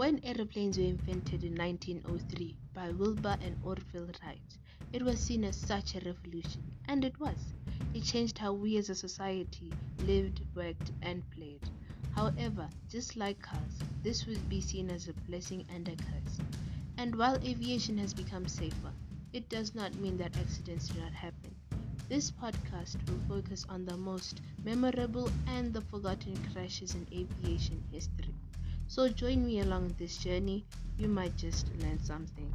When aeroplanes were invented in 1903 by Wilbur and Orville Wright, it was seen as such a revolution, and it was. It changed how we as a society lived, worked, and played. However, just like cars, this would be seen as a blessing and a curse. And while aviation has become safer, it does not mean that accidents do not happen. This podcast will focus on the most memorable and the forgotten crashes in aviation history. So join me along this journey, you might just learn something.